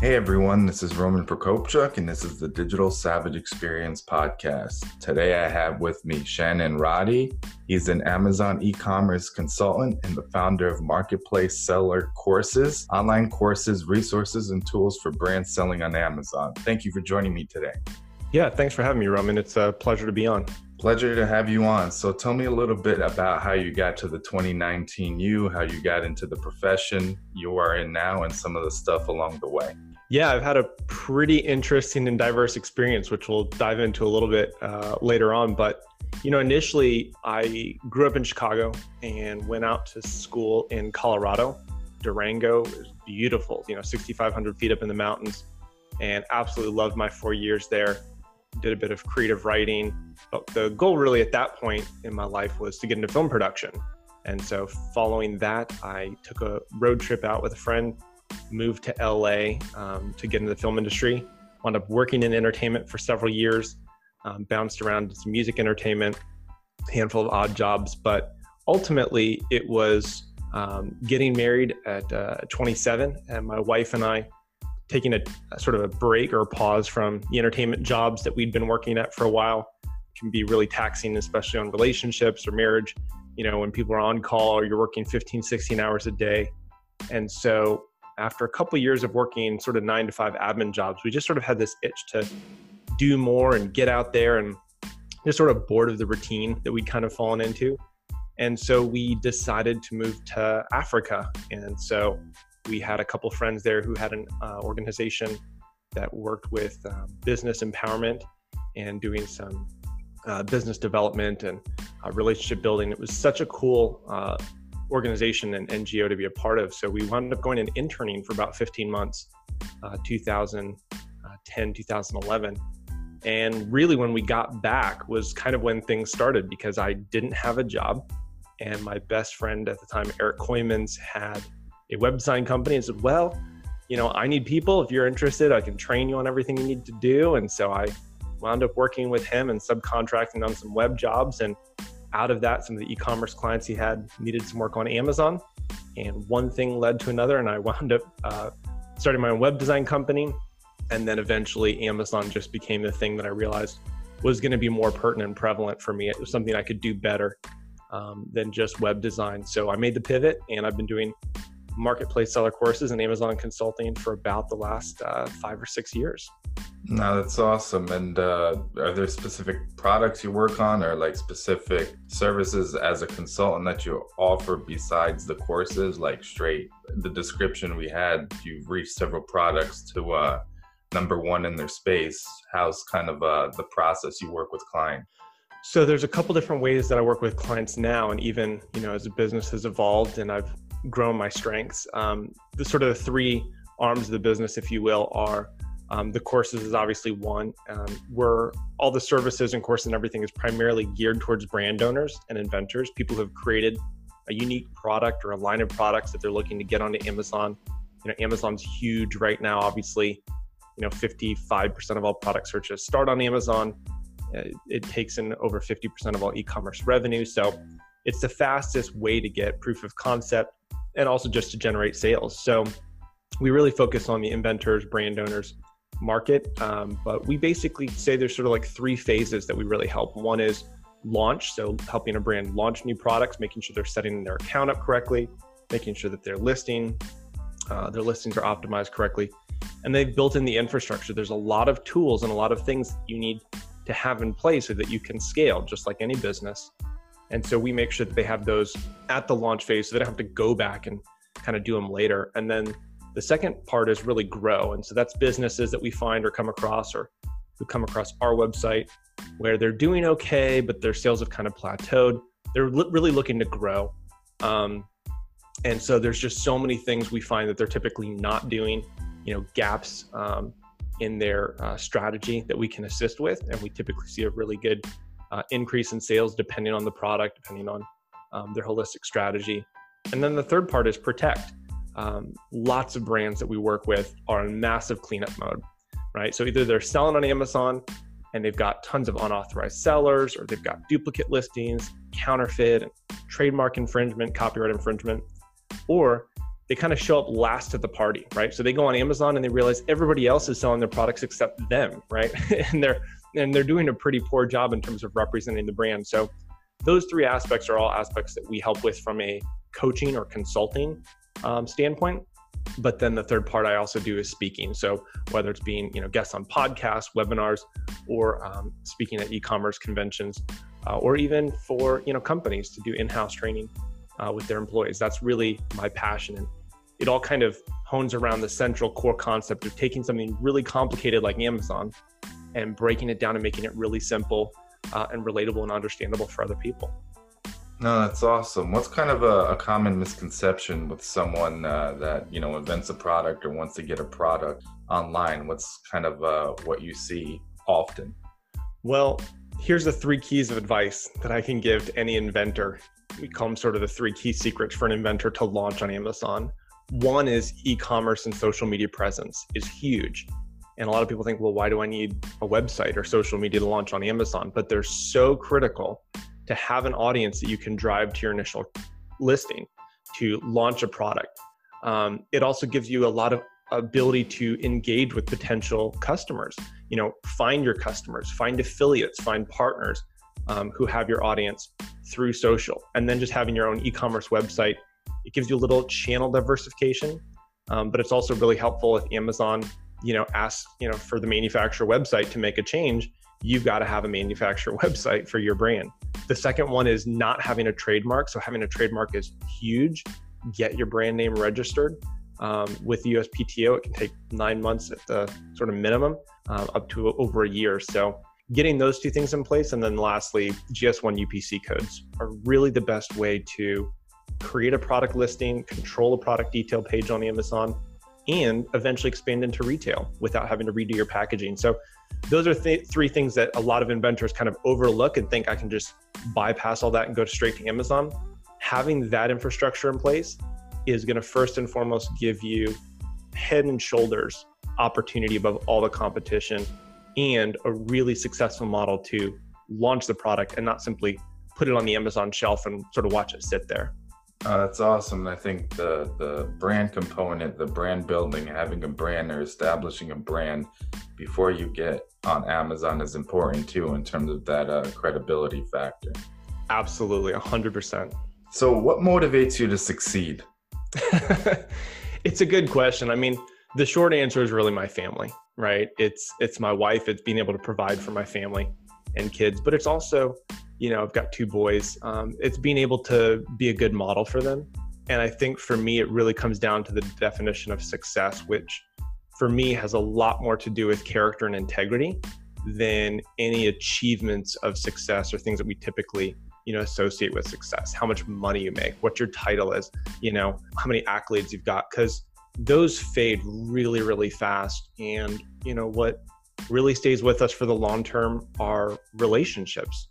Hey everyone, this is Roman Prokopchuk, and this is the Digital Savage Experience podcast. Today I have with me Shannon Roddy. He's an Amazon e commerce consultant and the founder of Marketplace Seller Courses, online courses, resources, and tools for brand selling on Amazon. Thank you for joining me today. Yeah, thanks for having me, Roman. It's a pleasure to be on. Pleasure to have you on. So tell me a little bit about how you got to the 2019 you, how you got into the profession you are in now, and some of the stuff along the way. Yeah, I've had a pretty interesting and diverse experience, which we'll dive into a little bit uh, later on. But, you know, initially I grew up in Chicago and went out to school in Colorado. Durango is beautiful, you know, 6,500 feet up in the mountains, and absolutely loved my four years there. Did a bit of creative writing. But the goal, really, at that point in my life was to get into film production. And so, following that, I took a road trip out with a friend moved to LA um, to get into the film industry. Wound up working in entertainment for several years, um, bounced around some music entertainment, handful of odd jobs, but ultimately it was um, getting married at uh, 27, and my wife and I taking a, a, sort of a break or a pause from the entertainment jobs that we'd been working at for a while can be really taxing, especially on relationships or marriage. You know, when people are on call or you're working 15, 16 hours a day. And so after a couple of years of working sort of nine to five admin jobs, we just sort of had this itch to do more and get out there and just sort of bored of the routine that we'd kind of fallen into. And so we decided to move to Africa. And so we had a couple friends there who had an uh, organization that worked with um, business empowerment and doing some uh, business development and uh, relationship building. It was such a cool uh, organization and NGO to be a part of. So we wound up going and interning for about 15 months, uh, 2010, 2011. And really, when we got back was kind of when things started because I didn't have a job. And my best friend at the time, Eric Koymans, had a web design company and said, Well, you know, I need people. If you're interested, I can train you on everything you need to do. And so I wound up working with him and subcontracting on some web jobs. And out of that, some of the e-commerce clients he had needed some work on Amazon, and one thing led to another, and I wound up uh, starting my own web design company, and then eventually Amazon just became the thing that I realized was going to be more pertinent and prevalent for me. It was something I could do better um, than just web design. So I made the pivot, and I've been doing marketplace seller courses and Amazon consulting for about the last uh, five or six years. No, that's awesome. And uh, are there specific products you work on or like specific services as a consultant that you offer besides the courses? Like straight the description we had, you've reached several products to uh, number one in their space. How's kind of uh, the process you work with clients? So there's a couple different ways that I work with clients now, and even you know as the business has evolved and I've grown my strengths. Um, the sort of the three arms of the business, if you will, are um, the courses is obviously one, um, where all the services and courses and everything is primarily geared towards brand owners and inventors, people who have created a unique product or a line of products that they're looking to get onto Amazon. You know, Amazon's huge right now. Obviously, you know, 55% of all product searches start on Amazon. Uh, it takes in over 50% of all e-commerce revenue. So it's the fastest way to get proof of concept and also just to generate sales. So we really focus on the inventors, brand owners market. Um, but we basically say there's sort of like three phases that we really help. One is launch, so helping a brand launch new products, making sure they're setting their account up correctly, making sure that their listing, uh, their listings are optimized correctly, and they've built in the infrastructure. There's a lot of tools and a lot of things you need to have in place so that you can scale, just like any business. And so we make sure that they have those at the launch phase so they don't have to go back and kind of do them later. And then the second part is really grow. And so that's businesses that we find or come across or who come across our website where they're doing okay, but their sales have kind of plateaued. They're really looking to grow. Um, And so there's just so many things we find that they're typically not doing, you know, gaps um, in their uh, strategy that we can assist with. And we typically see a really good uh, increase in sales depending on the product, depending on um, their holistic strategy. And then the third part is protect. Um, lots of brands that we work with are in massive cleanup mode, right? So either they're selling on Amazon and they've got tons of unauthorized sellers, or they've got duplicate listings, counterfeit, trademark infringement, copyright infringement, or they kind of show up last at the party, right? So they go on Amazon and they realize everybody else is selling their products except them, right? and they're and they're doing a pretty poor job in terms of representing the brand. So those three aspects are all aspects that we help with from a coaching or consulting um, standpoint. But then the third part I also do is speaking. So whether it's being you know guests on podcasts, webinars, or um, speaking at e-commerce conventions, uh, or even for you know companies to do in-house training uh, with their employees. That's really my passion, and it all kind of hones around the central core concept of taking something really complicated like Amazon and breaking it down and making it really simple uh, and relatable and understandable for other people. No, that's awesome. What's kind of a, a common misconception with someone uh, that you know invents a product or wants to get a product online? What's kind of uh, what you see often? Well, here's the three keys of advice that I can give to any inventor. We call them sort of the three key secrets for an inventor to launch on Amazon. One is e-commerce and social media presence is huge. And a lot of people think, well, why do I need a website or social media to launch on Amazon? But they're so critical to have an audience that you can drive to your initial listing to launch a product. Um, it also gives you a lot of ability to engage with potential customers. You know, find your customers, find affiliates, find partners um, who have your audience through social, and then just having your own e-commerce website. It gives you a little channel diversification, um, but it's also really helpful if Amazon, you know, ask you know for the manufacturer website to make a change. You've got to have a manufacturer website for your brand. The second one is not having a trademark. So having a trademark is huge. Get your brand name registered. Um, with the USPTO, it can take nine months at the sort of minimum, uh, up to over a year. So getting those two things in place, and then lastly, GS1 UPC codes are really the best way to create a product listing, control a product detail page on Amazon, and eventually expand into retail without having to redo your packaging. So those are th- three things that a lot of inventors kind of overlook and think I can just bypass all that and go straight to Amazon. Having that infrastructure in place is going to first and foremost give you head and shoulders opportunity above all the competition and a really successful model to launch the product and not simply put it on the Amazon shelf and sort of watch it sit there. Uh, that's awesome. I think the the brand component, the brand building, having a brand or establishing a brand before you get on Amazon is important too in terms of that uh, credibility factor. Absolutely, hundred percent. So, what motivates you to succeed? it's a good question. I mean, the short answer is really my family, right? It's it's my wife. It's being able to provide for my family and kids, but it's also you know, I've got two boys. Um, it's being able to be a good model for them. And I think for me, it really comes down to the definition of success, which for me has a lot more to do with character and integrity than any achievements of success or things that we typically you know associate with success how much money you make what your title is you know how many accolades you've got because those fade really really fast and you know what really stays with us for the long term are relationships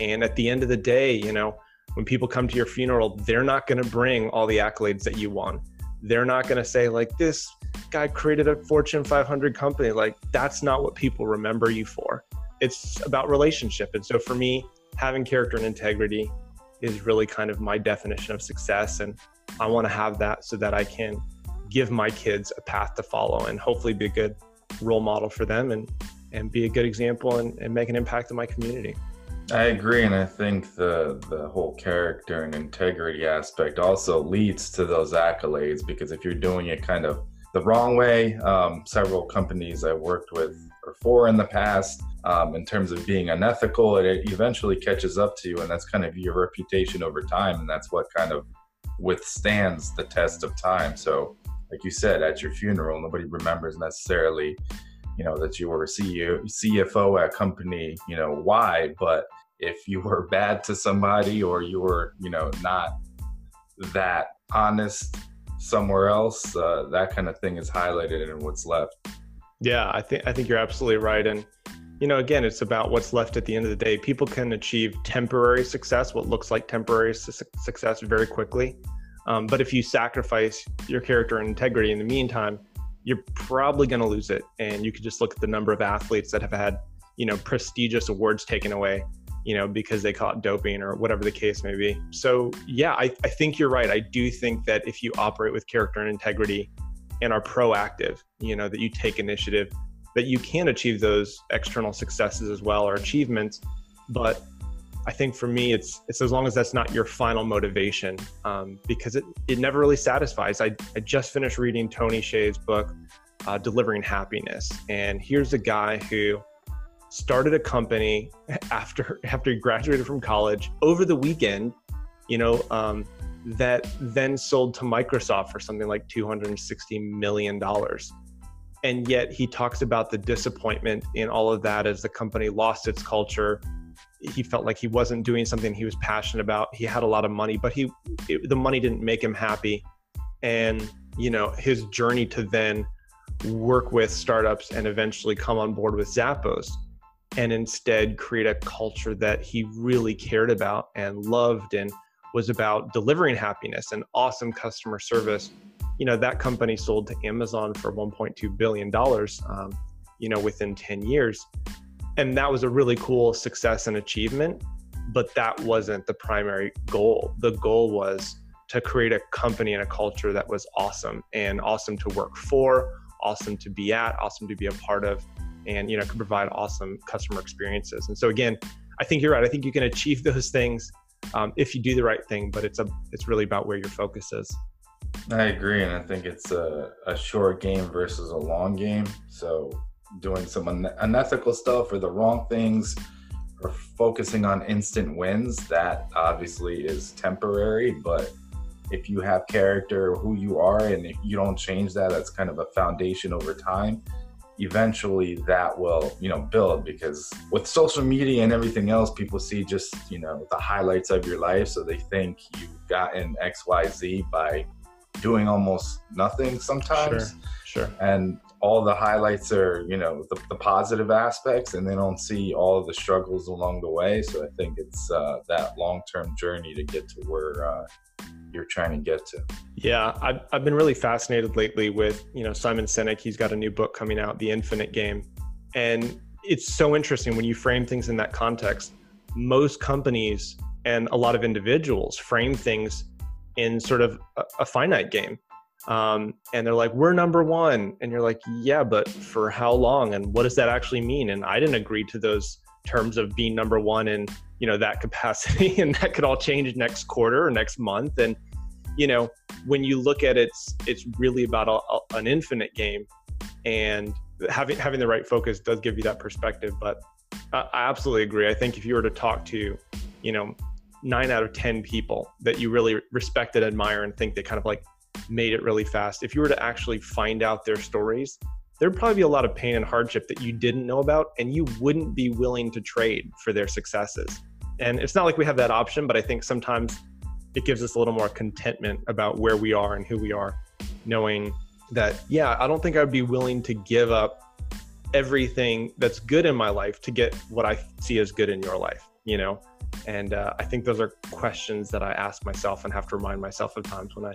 and at the end of the day, you know, when people come to your funeral, they're not going to bring all the accolades that you won. They're not going to say, like, this guy created a Fortune 500 company. Like, that's not what people remember you for. It's about relationship. And so for me, having character and integrity is really kind of my definition of success. And I want to have that so that I can give my kids a path to follow and hopefully be good role model for them and, and be a good example and, and make an impact in my community. I agree, and I think the the whole character and integrity aspect also leads to those accolades because if you're doing it kind of the wrong way, um, several companies I worked with or for in the past, um, in terms of being unethical, it, it eventually catches up to you, and that's kind of your reputation over time, and that's what kind of withstands the test of time. So, like you said, at your funeral, nobody remembers necessarily you know that you were CEO, CFO at a company, you know why, but if you were bad to somebody or you were, you know, not that honest somewhere else, uh, that kind of thing is highlighted in what's left. Yeah, I think I think you're absolutely right. And you know, again, it's about what's left at the end of the day. People can achieve temporary success, what looks like temporary su- success, very quickly. Um, but if you sacrifice your character and integrity in the meantime, you're probably going to lose it. And you could just look at the number of athletes that have had, you know, prestigious awards taken away, you know, because they caught doping or whatever the case may be. So, yeah, I, I think you're right. I do think that if you operate with character and integrity and are proactive, you know, that you take initiative, that you can achieve those external successes as well or achievements. But I think for me, it's it's as long as that's not your final motivation, um, because it it never really satisfies. I I just finished reading Tony Hsieh's book, uh, Delivering Happiness, and here's a guy who started a company after after he graduated from college over the weekend, you know, um, that then sold to Microsoft for something like 260 million dollars and yet he talks about the disappointment in all of that as the company lost its culture he felt like he wasn't doing something he was passionate about. He had a lot of money but he it, the money didn't make him happy. And you know his journey to then work with startups and eventually come on board with zappos and instead create a culture that he really cared about and loved and was about delivering happiness and awesome customer service. You know that company sold to Amazon for 1.2 billion dollars, um, you know, within 10 years, and that was a really cool success and achievement. But that wasn't the primary goal. The goal was to create a company and a culture that was awesome and awesome to work for, awesome to be at, awesome to be a part of, and you know, could provide awesome customer experiences. And so again, I think you're right. I think you can achieve those things um, if you do the right thing, but it's a it's really about where your focus is. I agree, and I think it's a, a short game versus a long game. So doing some un- unethical stuff or the wrong things or focusing on instant wins, that obviously is temporary. But if you have character, who you are, and if you don't change that, that's kind of a foundation over time. Eventually, that will you know build because with social media and everything else, people see just you know the highlights of your life, so they think you've gotten X, Y, Z by doing almost nothing sometimes. Sure. sure. And all the highlights are, you know, the, the, positive aspects, and they don't see all of the struggles along the way. So I think it's uh, that long term journey to get to where uh, you're trying to get to. Yeah, I've, I've been really fascinated lately with, you know, Simon Sinek. He's got a new book coming out, The Infinite Game. And it's so interesting when you frame things in that context. Most companies and a lot of individuals frame things in sort of a, a finite game. Um, and they're like, we're number one. And you're like, yeah, but for how long? And what does that actually mean? And I didn't agree to those terms of being number one in, you know, that capacity. and that could all change next quarter or next month. And, you know, when you look at it, it's, it's really about a, a, an infinite game. And having, having the right focus does give you that perspective. But I, I absolutely agree. I think if you were to talk to, you know, nine out of 10 people that you really respect and admire and think they kind of like made it really fast, if you were to actually find out their stories, there'd probably be a lot of pain and hardship that you didn't know about and you wouldn't be willing to trade for their successes. And it's not like we have that option, but I think sometimes it gives us a little more contentment about where we are and who we are, knowing that, yeah, I don't think I'd be willing to give up everything that's good in my life to get what I see as good in your life, you know? And uh, I think those are questions that I ask myself and have to remind myself of times when I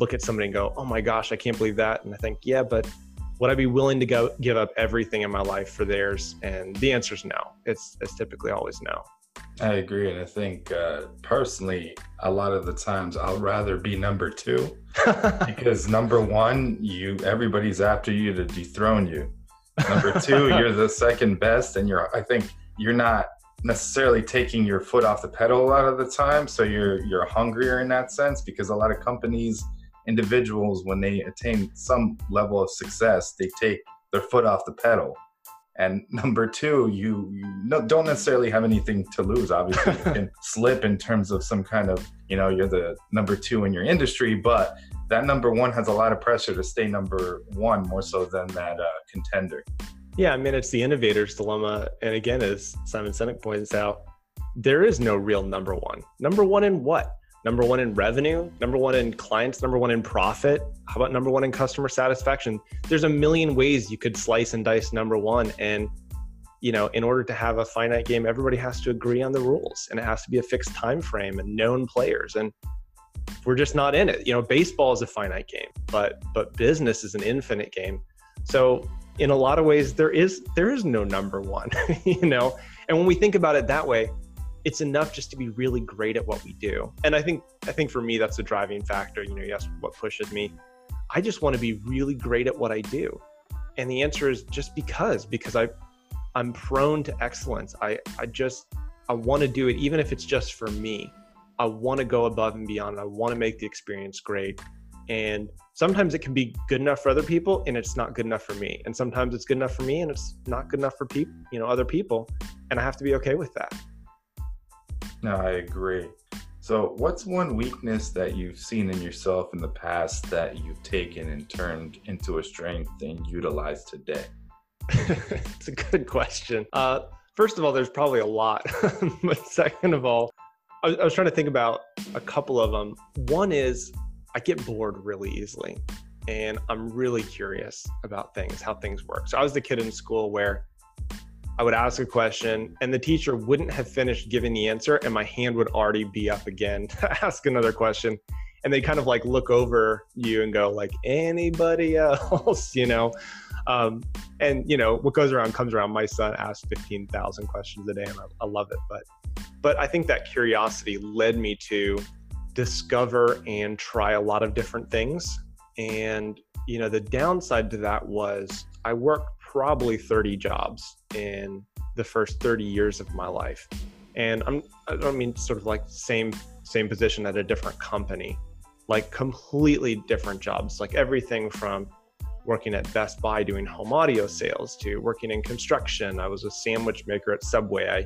look at somebody and go, "Oh my gosh, I can't believe that." And I think, "Yeah, but would I be willing to go give up everything in my life for theirs?" And the answer is no. It's it's typically always no. I agree, and I think uh, personally, a lot of the times I'll rather be number two because number one, you everybody's after you to dethrone you. Number two, you're the second best, and you're I think you're not necessarily taking your foot off the pedal a lot of the time so you're you're hungrier in that sense because a lot of companies individuals when they attain some level of success they take their foot off the pedal and number two you, you don't necessarily have anything to lose obviously you can slip in terms of some kind of you know you're the number two in your industry but that number one has a lot of pressure to stay number one more so than that uh, contender yeah, I mean, it's the innovator's dilemma. And again, as Simon Sinek points out, there is no real number one. Number one in what? Number one in revenue, number one in clients, number one in profit. How about number one in customer satisfaction? There's a million ways you could slice and dice number one. And, you know, in order to have a finite game, everybody has to agree on the rules and it has to be a fixed time frame and known players. And we're just not in it. You know, baseball is a finite game, but but business is an infinite game. So in a lot of ways, there is there is no number one, you know. And when we think about it that way, it's enough just to be really great at what we do. And I think I think for me that's a driving factor. You know, yes, what pushes me. I just want to be really great at what I do. And the answer is just because because I I'm prone to excellence. I I just I want to do it even if it's just for me. I want to go above and beyond. I want to make the experience great. And sometimes it can be good enough for other people and it's not good enough for me. And sometimes it's good enough for me and it's not good enough for people, you know, other people. And I have to be okay with that. No, I agree. So, what's one weakness that you've seen in yourself in the past that you've taken and turned into a strength and utilized today? it's a good question. Uh, first of all, there's probably a lot. but second of all, I I was trying to think about a couple of them. One is I get bored really easily and I'm really curious about things, how things work. So I was the kid in school where I would ask a question and the teacher wouldn't have finished giving the answer and my hand would already be up again to ask another question. And they kind of like look over you and go like anybody else, you know? Um, and you know, what goes around comes around. My son asks 15,000 questions a day and I, I love it. But, but I think that curiosity led me to discover and try a lot of different things. And, you know, the downside to that was I worked probably 30 jobs in the first 30 years of my life. And I'm, I don't mean sort of like same, same position at a different company, like completely different jobs, like everything from working at Best Buy doing home audio sales to working in construction. I was a sandwich maker at Subway. I,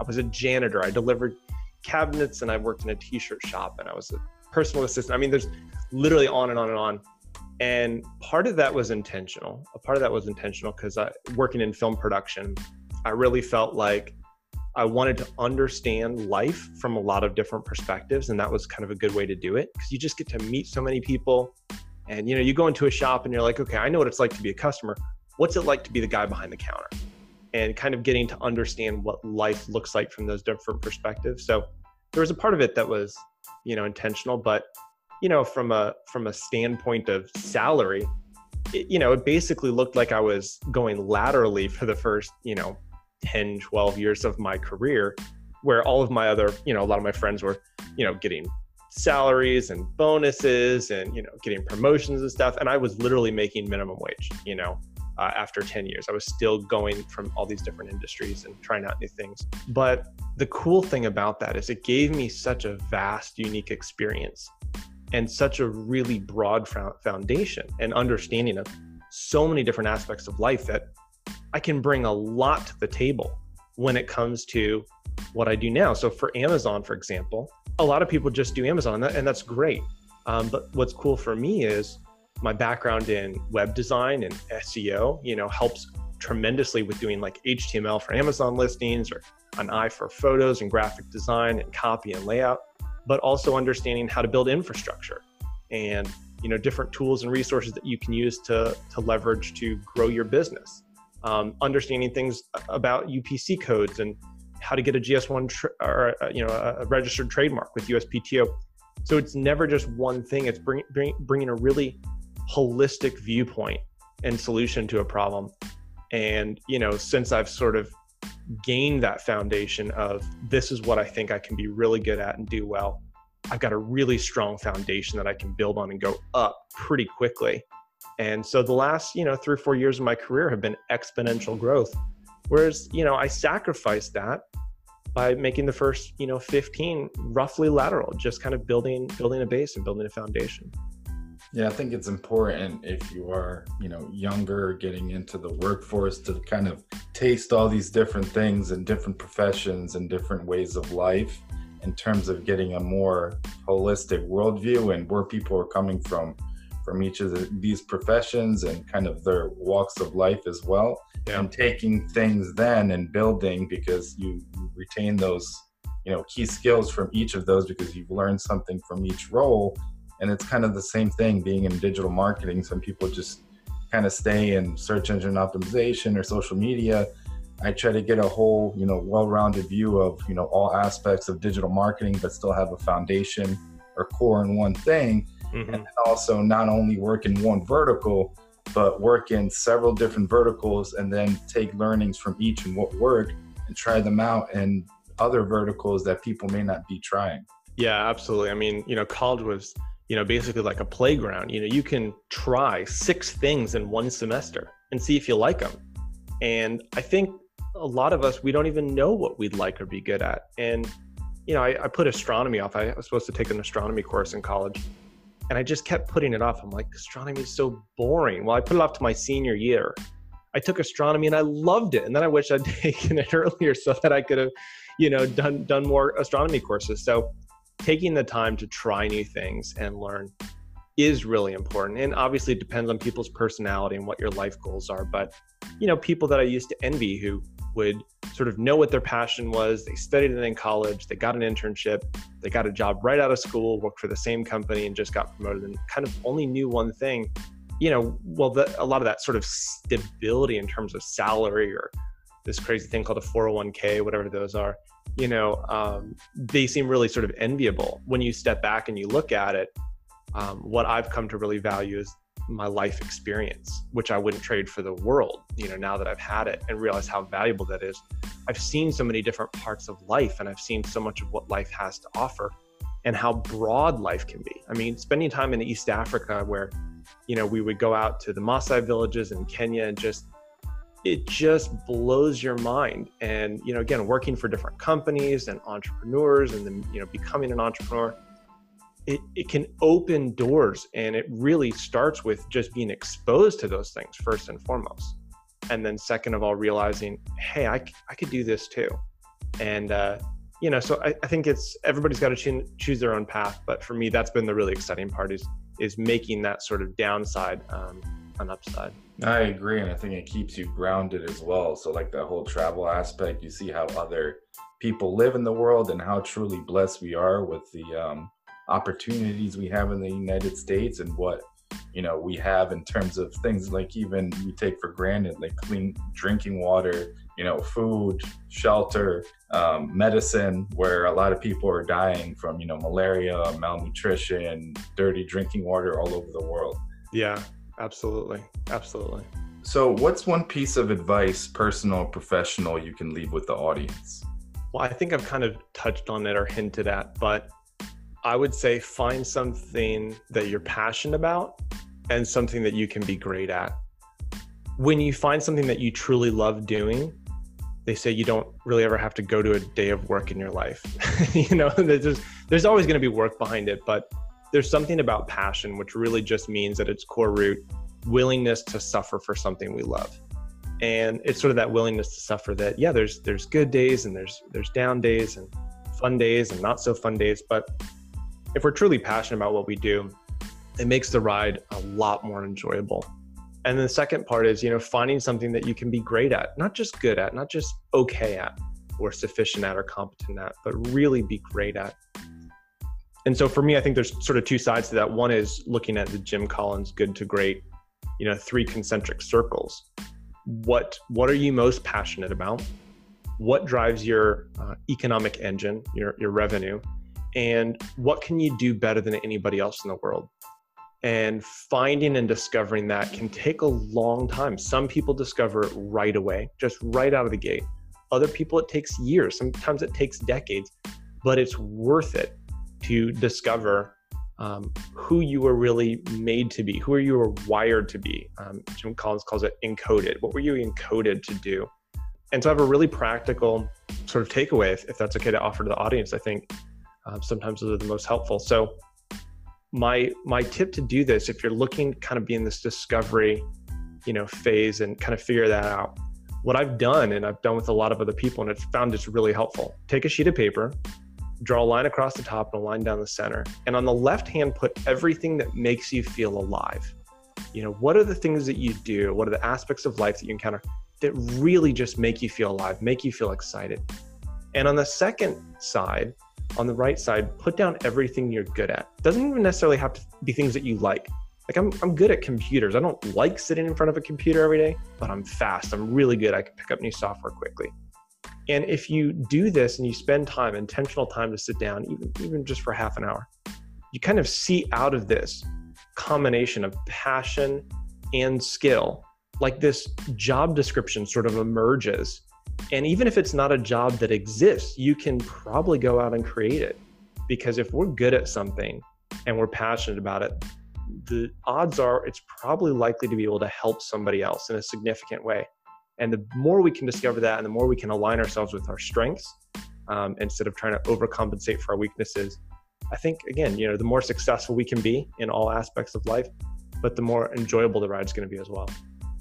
I was a janitor. I delivered cabinets and I worked in a t-shirt shop and I was a personal assistant. I mean, there's literally on and on and on. And part of that was intentional. A part of that was intentional because I working in film production, I really felt like I wanted to understand life from a lot of different perspectives, and that was kind of a good way to do it because you just get to meet so many people. And you know, you go into a shop and you're like, okay, I know what it's like to be a customer. What's it like to be the guy behind the counter? And kind of getting to understand what life looks like from those different perspectives. So there was a part of it that was, you know, intentional, but you know, from a from a standpoint of salary, it, you know, it basically looked like I was going laterally for the first, you know, 10, 12 years of my career, where all of my other, you know, a lot of my friends were, you know, getting salaries and bonuses and, you know, getting promotions and stuff. And I was literally making minimum wage, you know, uh, after 10 years. I was still going from all these different industries and trying out new things. But the cool thing about that is it gave me such a vast, unique experience and such a really broad foundation and understanding of so many different aspects of life that I can bring a lot to the table when it comes to what I do now. So for Amazon, for example, a lot of people just do Amazon, and that's great. Um, but what's cool for me is my background in web design and SEO, you know, helps tremendously with doing like HTML for Amazon listings or an eye for photos and graphic design and copy and layout but also understanding how to build infrastructure and you know different tools and resources that you can use to to leverage to grow your business. Um, understanding things about upc codes and how to get a gs1 tr- or uh, you know a registered trademark with uspto so it's never just one thing. It's bring, bring, bringing a really holistic viewpoint and solution to a problem. And you know since i've sort of gain that foundation of this is what I think I can be really good at and do well, I've got a really strong foundation that I can build on and go up pretty quickly. And so the last, you know, three or four years of my career have been exponential growth. Whereas, you know, I sacrificed that by making the first, you know, 15 roughly lateral, just kind of building building a base and building a foundation. Yeah, I think it's important if you are, you know, younger, getting into the workforce to kind of taste all these different things and different professions and different ways of life in terms of getting a more holistic worldview and where people are coming from from each of the, these professions and kind of their walks of life as well yeah. and taking things then and building because you retain those you know key skills from each of those because you've learned something from each role and it's kind of the same thing being in digital marketing some people just kind of stay in search engine optimization or social media i try to get a whole you know well-rounded view of you know all aspects of digital marketing but still have a foundation or core in one thing mm-hmm. and also not only work in one vertical but work in several different verticals and then take learnings from each and what worked and try them out in other verticals that people may not be trying. Yeah, absolutely. I mean, you know, college was, you know, basically like a playground. You know, you can try six things in one semester and see if you like them. And I think a lot of us, we don't even know what we'd like or be good at. And, you know, I, I put astronomy off. I was supposed to take an astronomy course in college and I just kept putting it off. I'm like, astronomy is so boring. Well, I put it off to my senior year. I took astronomy and I loved it. And then I wish I'd taken it earlier so that I could have, you know, done done more astronomy courses. So taking the time to try new things and learn is really important. And obviously it depends on people's personality and what your life goals are. But, you know, people that I used to envy who would sort of know what their passion was. They studied it in college, they got an internship, they got a job right out of school, worked for the same company, and just got promoted and kind of only knew one thing. You know, well, the, a lot of that sort of stability in terms of salary or this crazy thing called a 401k, whatever those are, you know, um, they seem really sort of enviable. When you step back and you look at it, um, what I've come to really value is my life experience, which I wouldn't trade for the world, you know, now that I've had it and realize how valuable that is. I've seen so many different parts of life and I've seen so much of what life has to offer and how broad life can be. I mean, spending time in East Africa where, you know, we would go out to the Maasai villages in Kenya and just it just blows your mind. And, you know, again, working for different companies and entrepreneurs and then, you know, becoming an entrepreneur it, it can open doors and it really starts with just being exposed to those things first and foremost. And then second of all realizing hey i, I could do this too. And uh, you know so I, I think it's everybody's got to choose, choose their own path. But for me that's been the really exciting part is is making that sort of downside um, an upside i agree and i think it keeps you grounded as well. So like that whole travel aspect you see how other people live in the world and how truly blessed we are with the um, opportunities we have in the United States and what you know we have in terms of things like even we take for granted like clean drinking water you know food shelter um, medicine where a lot of people are dying from you know malaria malnutrition dirty drinking water all over the world. Yeah absolutely absolutely so what's one piece of advice personal or professional you can leave with the audience well i think i've kind of touched on it or hinted at but I would say find something that you're passionate about and something that you can be great at. When you find something that you truly love doing, they say you don't really ever have to go to a day of work in your life. you know, there's there's always going to be work behind it, but there's something about passion which really just means at its core root willingness to suffer for something we love. And it's sort of that willingness to suffer that yeah, there's there's good days and there's there's down days and fun days and not so fun days, but if we're truly passionate about what we do, it makes the ride a lot more enjoyable. And the second part is, you know, finding something that you can be great at, not just good at, not just okay at or sufficient at or competent at, but really be great at. And so for me, I think there's sort of two sides to that. One is looking at the Jim Collins good to great, you know, three concentric circles. What what are you most passionate about? What drives your uh, economic engine, your your revenue? and what can you do better than anybody else in the world and finding and discovering that can take a long time some people discover it right away just right out of the gate other people it takes years sometimes it takes decades but it's worth it to discover um, who you were really made to be who are you were wired to be um, jim collins calls it encoded what were you encoded to do and so i have a really practical sort of takeaway if, if that's okay to offer to the audience i think um, sometimes those are the most helpful. So my my tip to do this, if you're looking kind of be in this discovery, you know, phase and kind of figure that out, what I've done and I've done with a lot of other people and I've found it's really helpful. Take a sheet of paper, draw a line across the top and a line down the center, and on the left hand put everything that makes you feel alive. You know, what are the things that you do? What are the aspects of life that you encounter that really just make you feel alive, make you feel excited? And on the second side, on the right side, put down everything you're good at. Doesn't even necessarily have to be things that you like. Like I'm, I'm good at computers. I don't like sitting in front of a computer every day, but I'm fast. I'm really good. I can pick up new software quickly. And if you do this and you spend time, intentional time to sit down, even, even just for half an hour, you kind of see out of this combination of passion and skill, like this job description sort of emerges. And even if it's not a job that exists, you can probably go out and create it. Because if we're good at something and we're passionate about it, the odds are it's probably likely to be able to help somebody else in a significant way. And the more we can discover that and the more we can align ourselves with our strengths um, instead of trying to overcompensate for our weaknesses, I think, again, you know, the more successful we can be in all aspects of life, but the more enjoyable the ride's going to be as well.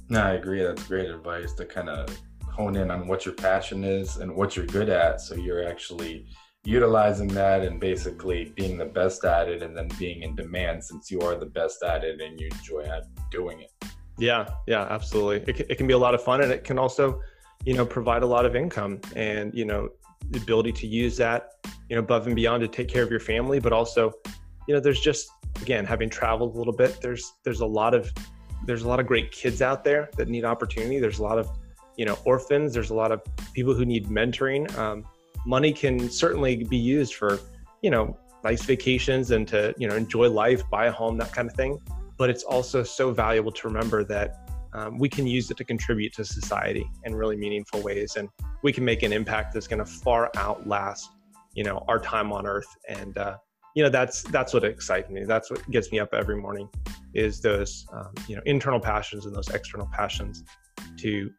No, I agree. That's great advice to kind of hone in on what your passion is and what you're good at. So you're actually utilizing that and basically being the best at it and then being in demand since you are the best at it and you enjoy doing it. Yeah, yeah, absolutely. It, it can be a lot of fun and it can also, you know, provide a lot of income and, you know, the ability to use that, you know, above and beyond to take care of your family, but also, you know, there's just, again, having traveled a little bit, there's, there's a lot of, there's a lot of great kids out there that need opportunity. There's a lot of, you know, orphans. There's a lot of people who need mentoring. Um, money can certainly be used for, you know, nice vacations and to, you know, enjoy life, buy a home, that kind of thing. But it's also so valuable to remember that um, we can use it to contribute to society in really meaningful ways. And we can make an impact that's going to far outlast, you know, our time on earth. And, uh, you know, that's, that's what excites me. That's what gets me up every morning is those, um, you know, internal passions and those external passions to,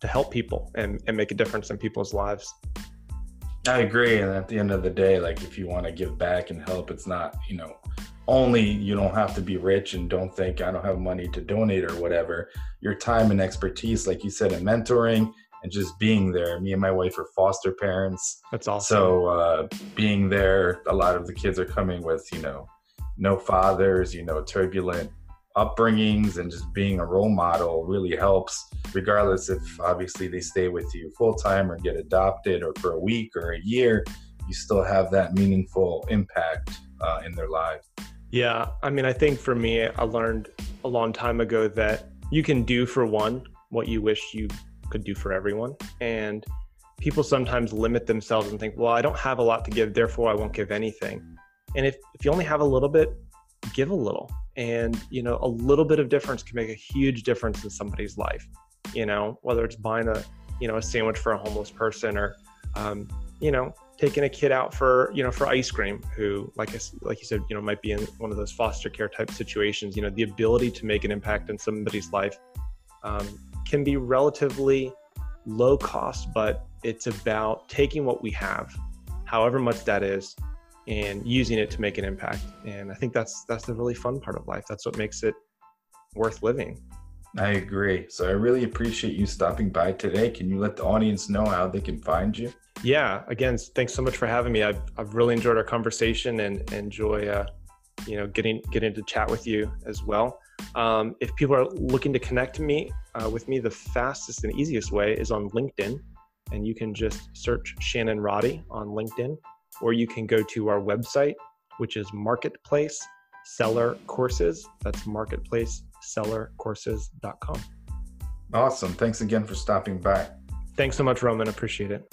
to help people and, and make a difference in people's lives. I agree. And at the end of the day, like if you want to give back and help, it's not, you know, only you don't have to be rich and don't think I don't have money to donate or whatever. Your time and expertise, like you said, in mentoring and just being there. Me and my wife are foster parents. That's awesome. So uh, being there, a lot of the kids are coming with, you know, no fathers, you know, turbulent upbringings and just being a role model really helps regardless if obviously they stay with you full time or get adopted or for a week or a year you still have that meaningful impact uh, in their lives yeah i mean i think for me i learned a long time ago that you can do for one what you wish you could do for everyone. And people sometimes limit themselves and think well i don't have a lot to give therefore i won't give anything. And if, if you only have a little bit give a little. And you know a little bit of difference can make a huge difference in somebody's life you know whether it's buying a you know a sandwich for a homeless person or um, you know taking a kid out for you know for ice cream who like I, like you said you know might be in one of those foster care type situations you know the ability to make an impact in somebody's life um, can be relatively low cost but it's about taking what we have however much that is and using it to make an impact. And I think that's that's the really fun part of life. That's what makes it worth living. I agree. So I really appreciate you stopping by today. Can you let the audience know how they can find you? Yeah. Again, thanks so much for having me. I've, I've really enjoyed our conversation and enjoy, uh, you know, getting getting to chat with you as well. Um, if people are looking to connect to me uh, with me, the fastest and easiest way is on LinkedIn, and you can just search Shannon Roddy on LinkedIn or you can go to our website, which is Marketplace Seller Courses. That's marketplace seller marketplacesellercourses.com. Awesome. Thanks again for stopping by. Thanks so much, Roman. Appreciate it.